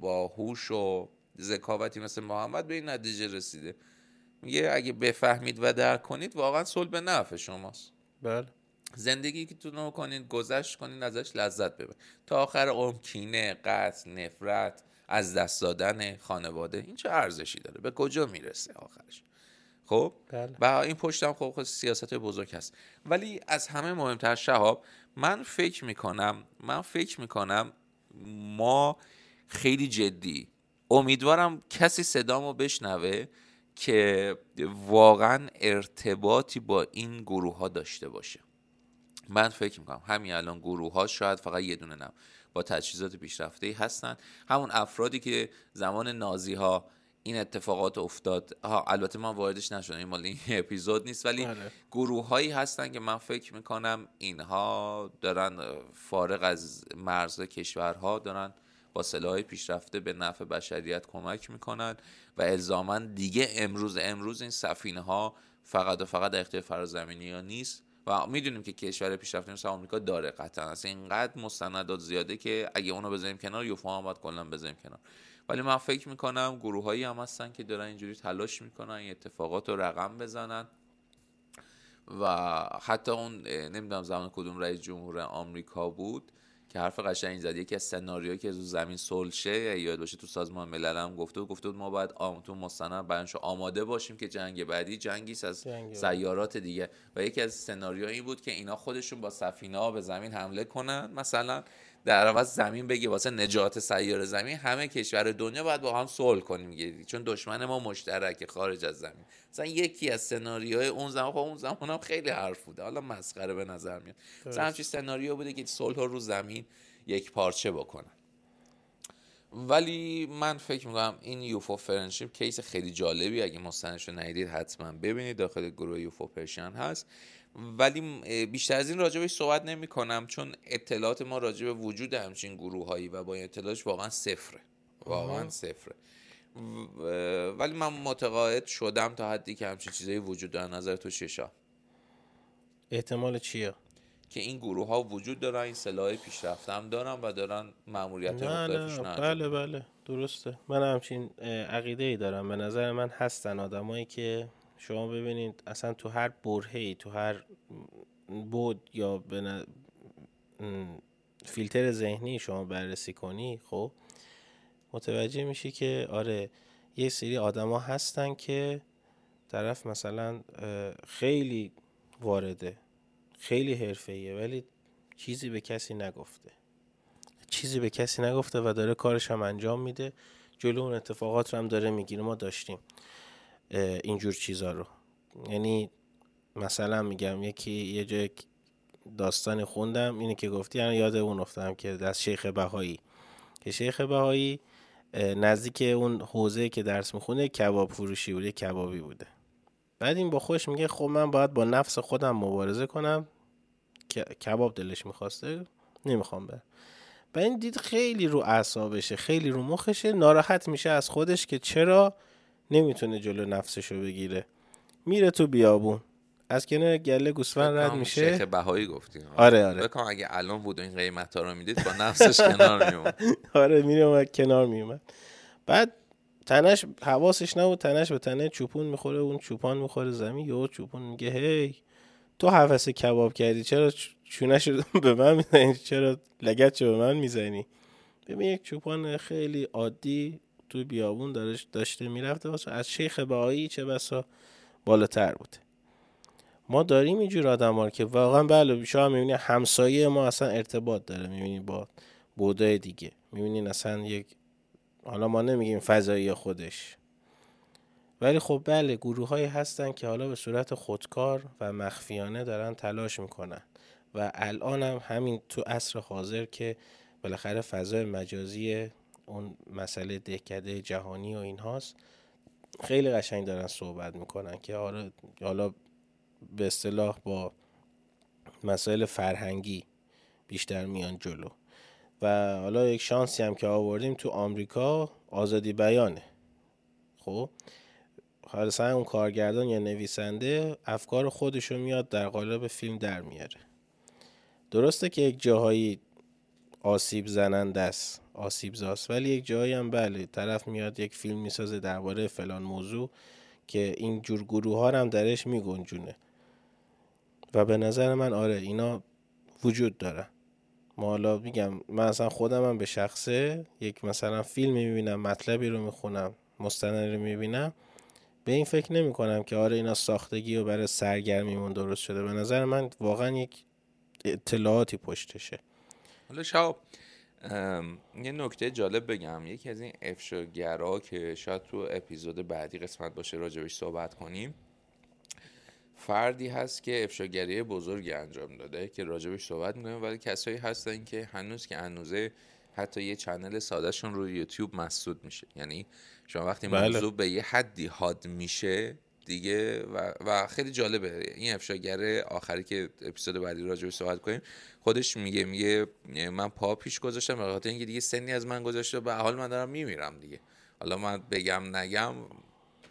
با هوش و ذکاوتی مثل محمد به این نتیجه رسیده. میگه اگه بفهمید و درک کنید واقعا صلح به نفع شماست. بله. زندگی که تو کنید گذشت کنید ازش لذت ببرید. تا آخر عمر کینه قتل نفرت از دست دادن خانواده این چه ارزشی داره؟ به کجا می‌رسه آخرش؟ خب؟ بله. و این پشتم خب خود سیاست بزرگ هست. ولی از همه مهمتر شهاب من فکر می‌کنم من فکر می‌کنم ما خیلی جدی امیدوارم کسی صدامو بشنوه که واقعا ارتباطی با این گروه ها داشته باشه. من فکر می‌کنم همین الان گروه ها شاید فقط یه دونه نم با تجهیزات پیشرفته هستن. همون افرادی که زمان نازی ها این اتفاقات افتاد. ها البته ما واردش نشدم این مال این اپیزود نیست ولی بله. گروه هایی هستن که من فکر می‌کنم اینها دارن فارغ از مرز کشورها دارن با سلاح پیشرفته به نفع بشریت کمک می‌کنن و الزاما دیگه امروز امروز این سفینه ها فقط و فقط در اختیار فرازمینی ها نیست و می‌دونیم که کشور پیشرفته مثل آمریکا داره قطعا. اصلا اینقدر مستندات زیاده که اگه اونو بذاریم کنار یوفا هم باید کلا بذاریم کنار. ولی من فکر می‌کنم گروه هایی هم هستن که دارن اینجوری تلاش می‌کنن این اتفاقات رو رقم بزنن و حتی اون نمی‌دونم زمان کدوم رئیس جمهور آمریکا بود که حرف قشنگی زد. یکی از سناریوهایی که از زمین صلح شه یاد باشه تو سازمان ملل هم گفته بود گفته بود ما باید آم تو مستند بیانشو آماده باشیم که جنگ بعدی جنگی از سیارات دیگه. و یکی از سناریوهایی بود که اینا خودشون با سفینه ها به زمین حمله کنن. مثلا در عوض زمین بگی واسه نجات سیاره زمین همه کشور دنیا باید با هم صلح کنیم میگه چون دشمن ما مشترک خارج از زمین. مثلا یکی از سناریوهای اون زمان خب اون زمان هم خیلی حرف بوده. حالا مسخره به نظر میاد. مثلا همچین سناریو بوده که صلح رو زمین یک پارچه بکنن. ولی من فکر می‌کنم این UFO Friendship case خیلی جالبی اگه مستندش رو ندیدید حتما ببینید. داخل گروه UFO Persian هست. ولی بیشتر از این راجبش صحبت نمی کنم چون اطلاعات ما راجب وجود همچین گروه هایی و با این اطلاعاتش واقعا صفره. واقعا صفره. ولی من متقاعد شدم تا حدی که همچین چیزایی وجود دارن نظر تو چشا احتمال چیه؟ که این گروه ها وجود دارن این سلاح پیشرفته هم دارن و دارن معمولیت نه نه. بله بله. درسته. من همچین عقیده ای دارم. به نظر من هستن آدمایی که شما ببینید اصلا تو هر برهی تو هر بود یا به فیلتر ذهنی شما بررسی کنی خب متوجه میشی که آره یه سری آدما هستن که طرف مثلا خیلی وارده خیلی حرفه‌ایه ولی چیزی به کسی نگفته. چیزی به کسی نگفته و داره کارش هم انجام میده جلو اون اتفاقات رو هم داره می‌گیره ما داشتیم. اینجور چیزا رو. یعنی مثلا میگم یکی یه جای داستانی خوندم اینه که گفتی یعنی یاد اون افتادم که از شیخ بهایی. که شیخ بهایی نزدیک اون حوزه که درس می‌خونه کباب فروشی بوده کبابی بوده. بعد این با خودش میگه خب من باید با نفس خودم مبارزه کنم. کباب دلش می‌خواسته نمی‌خوام بر و این دید خیلی رو اعصابشه خیلی رو مخشه ناراحت میشه از خودش که چرا نمی‌تونه جلو نفسشو بگیره. میره تو بیابون. از کنار گله گوسفند رد میشه. شیخ بهایی گفتیم. آره آره. بکنم اگه الان بود و این قیمت ها رو می‌دید با نفسش کنار میومد آره میومد کنار میومد بعد تنش حواسش نبود. تنش به تنه چوپون می‌خوره اون چوپان می‌خوره زمین. یهو چوپون میگه هی تو حوث کباب کردی چرا چونش رو به من می‌زنی؟ چرا لگت به من می‌زنی؟ ببین یک چوپان خیلی عادی توی بیابون داشت داشته می‌رفته واسه از شیخ بهایی چه بسا بالاتر بوده ما داریم اینجور آدم که واقعا بله شما می‌بینی همسایه ما اصلا ارتباط داره می‌بینی با بودای دیگه. می‌بینین اصلا یک حالا ما نمیگیم فضایی خودش. ولی خب بله گروه هایی هستن که حالا به صورت خودکار و مخفیانه دارن تلاش می‌کنن. و الان هم همین تو عصر حاضر که بالاخره فضای مجازی اون مسئله دهکده جهانی و این هاست خیلی قشنگ دارن صحبت می‌کنن که آره حالا به اصطلاح با مسائل فرهنگی بیشتر میان جلو. و حالا یک شانسی هم که آوردیم تو آمریکا آزادی بیانه. خب؟ حالا اون کارگردان یا نویسنده افکار خودشو میاد در قالب فیلم در میاره. درسته که یک جاهایی آسیب زننده است. آسیب زاست. ولی یک جایی هم بله طرف میاد یک فیلم می‌سازه درباره فلان موضوع که این جور گروه ها هم درش میگنجونه. و به نظر من آره اینا وجود دارن ما حالا میگم من اصلا خودم هم به شخصه. یک مثلا فیلم می‌بینم مطلبی رو می‌خونم مستند رو می‌بینم. به این فکر نمی کنم که آره اینا ساختگی و برای سرگرمیمون درست شده. به نظر من واقعا یک اطلاعاتی پشتشه. حالا شاب یه نکته جالب بگم یکی از این افشاگرا که شاید تو اپیزود بعدی قسمت باشه راجبش صحبت کنیم فردی هست که افشاگری بزرگی انجام داده که راجبش صحبت می‌کنیم ولی کسایی هستن که هنوز که هنوزه حتی یه چنل سادهشون رو یوتیوب مسدود میشه یعنی شما وقتی بله. موضوع به یه حدی حاد میشه دیگه و, و خیلی جالبه. این افشاگر آخری که اپیزود بعدی راجع صحبت کنیم خودش میگه میگه من پا پیش گذاشتم به خاطر اینکه دیگه سنی از من گذاشته به حال من دارم میمیرم دیگه. حالا من بگم نگم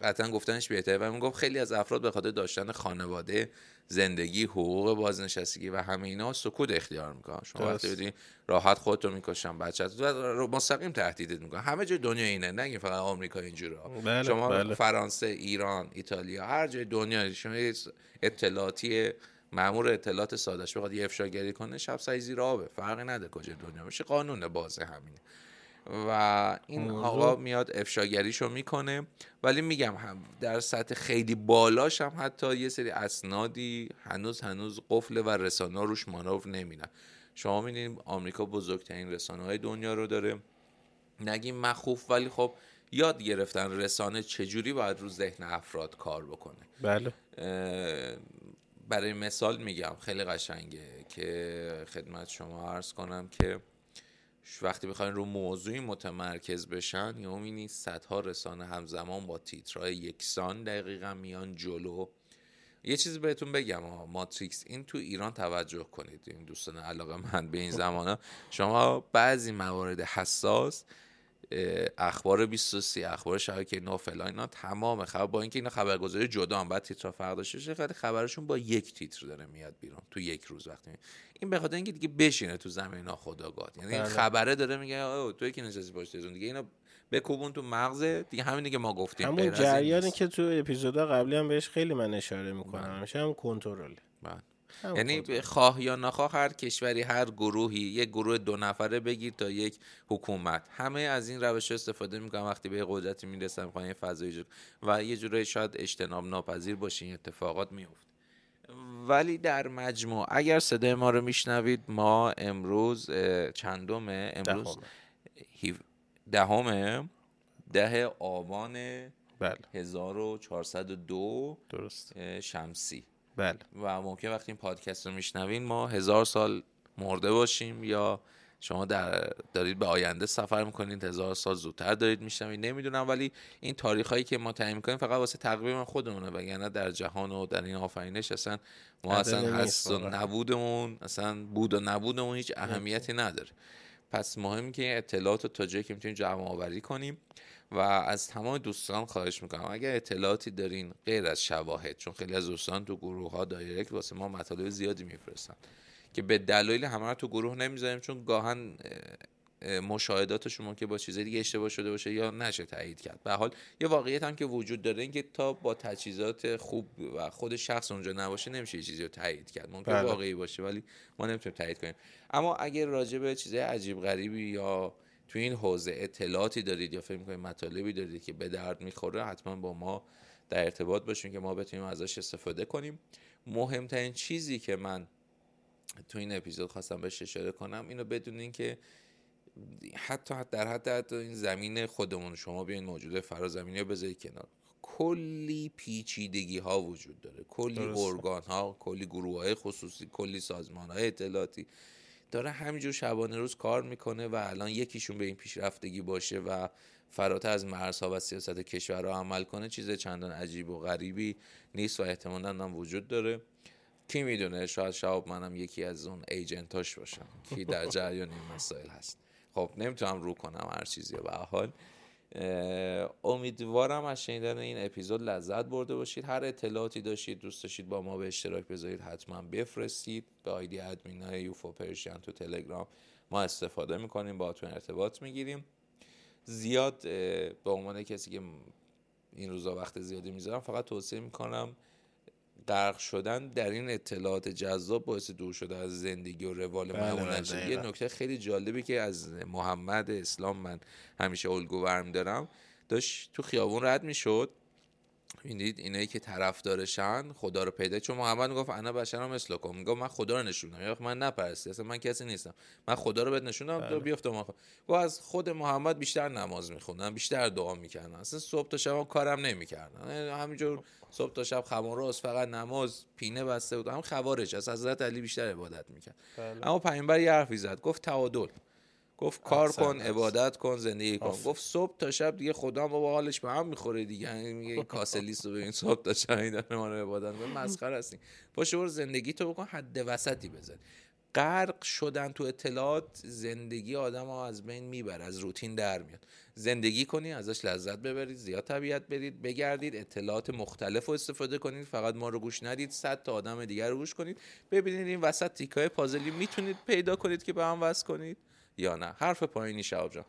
قطعا گفتنش بهتره و می‌گفت خیلی از افراد به خاطر داشتن خانواده زندگی حقوق بازنشستگی و همه اینا سکوت اختیار می‌کنن. شما وقتی بدین راحت خودتو می‌کشن بچت و مستقیم تهدیدت می‌کنن. همه جای دنیا اینه نه فقط آمریکا اینجوره بله، شما بله. فرانسه ایران ایتالیا هر جای دنیا شما اطلاعاتی مامور اطلاعات سادش بخواد یه افشاگری کنه شب سعی زیر آبه فرقی نداره کجا دنیا میشه قانون بازه همینه. و این آقا میاد افشاگریشو می‌کنه. ولی میگم هم در سطح خیلی بالاش هم حتی یه سری اسنادی هنوز هنوز قفل و رسانه روش مانور نمیدن. شما میدین آمریکا بزرگترین رسانه های دنیا رو داره. نگیم مخوف ولی خب یاد گرفتن رسانه چجوری باید رو ذهن افراد کار بکنه. بله. برای مثال میگم خیلی قشنگه که خدمت شما عرض کنم که وقتی بخواین رو موضوعی متمرکز بشن یا می‌بینی صدها رسانه همزمان با تیترهای یکسان دقیقا میان جلو. یه چیزی بهتون بگم ماتریکس این تو ایران توجه کنید. این دوستان علاقه من به این زمانه. شما بعضی موارد حساس اخبار 23 اخبار شبکه نو فلان اینا تمام خبر. با اینکه اینا خبرگزاری جدا هم بعد تیتر فرق داشته خیلی خبرشون با یک تیتر داره میاد بیرون تو یک روز وقتی این به خاطر اینکه دیگه بشینه تو زمین ناخودآگاه یعنی این بله. خبره داره میگه تو که نشستی پشت دیگه اینا بکوبون تو مغز دیگه همینی که ما گفتیم. همون جریانی که تو اپیزودا قبلی هم بهش خیلی من اشاره می‌کنم. بله. همیشه هم کنترل یعنی خواه یا نخواه هر کشوری هر گروهی یک گروه دو نفره بگیر تا یک حکومت. همه از این روش استفاده می‌کنن وقتی به قدرتی می‌رسن می‌خوان فضای و یه جوری شاید اجتناب ناپذیر باشه این اتفاقات میفته ولی در مجموع اگر صدای ما رو میشنوید ما امروز چندمه؟ امروز دهمه. ده آبان بله. 1402 درست. شمسی. بله. و ممکن وقتی این پادکست رو میشنوین ما هزار سال مرده باشیم یا شما در دارید به آینده سفر می‌کنید هزار سال زودتر دارید میشنوید نمی‌دونم ولی این تاریخ هایی که ما تعیین می‌کنیم فقط واسه تقویم خودمونه. وگرنه در جهان و در این آفرینش اصلا ما اصلا هست و نبودمون اصلا بود و نبودمون هیچ اهمیتی نداره. پس مهم که این اطلاعات رو تا جایی که می‌تونیم جمع آوری کنیم و از تمام دوستان خواهش می‌کنم. اگر اطلاعاتی دارین غیر از شواهد چون خیلی از دوستان تو گروه ها دایرکت واسه ما مطالب زیادی میفرستن که به دلایل همه رو تو گروه نمی‌ذاریم چون گاهن مشاهدات شما که با چیز دیگه اشتباه شده باشه یا نشه تایید کرد. به حال یه واقعیت هم که وجود داره اینکه تا با تجهیزات خوب و خود شخص اونجا نباشه نمیشه یه چیزی رو تایید کرد. ممکن بله. واقعی باشه ولی ما نمی‌تونیم تایید کنیم. اما اگر راجع به چیزای عجیب غریبی یا تو این حوزه اطلاعاتی دارید یا فکر می‌کنید مطالبی دارید که به درد می‌خوره حتما با ما در ارتباط باشیم که ما بتونیم ازش استفاده کنیم. مهمترین چیزی که من تو این اپیزود خواستم بهش اشاره کنم اینو بدونین که حتی در حد حتی این زمین خودمون شما بیاین موجود فرازمینی رو بذارید کنار. کلی پیچیدگی ها وجود داره. کلی ارگان ها کلی گروه های خصوصی کلی سازمان های اطلاعاتی. داره همینجور شبانه روز کار می‌کنه و الان یکیشون به این پیشرفتگی باشه و فراتر از مرزها و سیاست کشور رو عمل کنه چیز چندان عجیب و غریبی نیست و احتمالا هم وجود داره. کی می‌دونه؟ شاید شهاب منم یکی از اون ایجنتاش باشم. که در جریان این مسائل هست. خب نمی‌تونم رو کنم هر چیزی به حال. امیدوارم از شنیدن این اپیزود لذت برده باشید. هر اطلاعاتی داشتید دوست داشتید با ما به اشتراک بذارید حتما بفرستید. به آیدی ادمین های یوفو پرشین تو تلگرام ما استفاده می‌کنیم با تو ارتباط می‌گیریم. زیاد به عنوان کسی که این روزا وقت زیادی می‌ذارم فقط توصیه می‌کنم غرق شدن در این اطلاعات جذاب باعث دور شده از زندگی و روال بله معمول بله یه نکته خیلی جالبی که از محمد اسلام من همیشه الگو برم دارم داشت تو خیابون رد می‌شد. می‌دید اینایی که طرفدارشن خدا رو پیدا. چون محمد می‌گفت انا بشرم مثلکم. می‌گفت من خدا رو نشونم یا من نپرستی. اصلا من کسی نیستم. من خدا رو بهت نشونم تو بله. بیفته ما و از خود محمد بیشتر نماز میخوندن بیشتر دعا می‌کردن اصلا صبح تا شب کارم نمی‌کردن همینجور صبح تا شب خمارات فقط نماز پینه بسته بود. هم خوارج از حضرت علی بیشتر عبادت می‌کرد. بله. اما پیامبر یه حرفی زد. گفت تعادل. گفت کار کن عبادت کن زندگی کن. گفت صبح تا شب دیگه خدا ما با حالش به هم می‌خوره دیگه. یعنی میگه کاسه لیست رو ببین صبح تا شب این داره ما رو عبادت کن مسخره هستین باشه برو زندگی تو بکن حد وسطی بزن غرق شدن تو اطلاعات زندگی آدم ها از بین می‌بره از روتین در میاد. زندگی کنی ازش لذت ببرید زیاد طبیعت برید بگردید اطلاعات مختلف رو استفاده کنید. فقط ما رو گوش ندید صد تا آدم دیگر رو گوش کنید. ببینید این وسط تیکای پازلی می‌تونید پیدا کنید که به هم وصل کنید. یا نه؟ حرف پایینی شعب جان.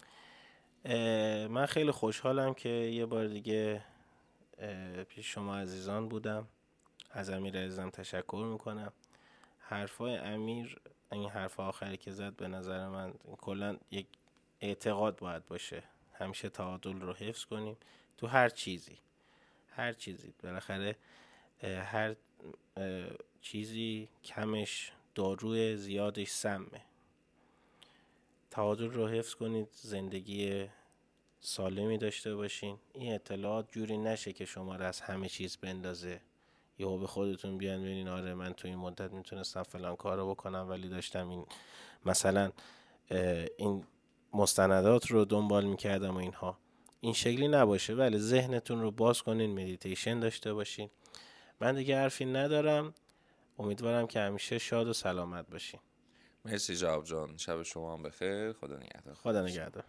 من خیلی خوشحالم که یه بار دیگه پیش شما عزیزان بودم. از امیر عزیزم تشکر می‌کنم. حرفای امیر این حرف آخری که زد به نظر من کلا یک اعتقاد باید باشه. همیشه تعادل رو حفظ کنیم. تو هر چیزی هر چیزی. بالاخره هر چیزی کمش داروی زیادش سمه. تعادل رو حفظ کنید زندگی سالمی داشته باشین. این اطلاعات جوری نشه که شما رو از همه چیز بندازه. یهو به خودتون بیان ببینین آره من تو این مدت می‌تونستم فلان کارو بکنم ولی داشتم این مثلا این مستندات رو دنبال می‌کردم و اینها. این شکلی نباشه ولی ذهنتون رو باز کنین مدیتیشن داشته باشین. من دیگه حرفی ندارم. امیدوارم که همیشه شاد و سلامت باشین. مرسی جواب جان. شب شما هم بخیر. خدا نگهدار. خدا نگهدار.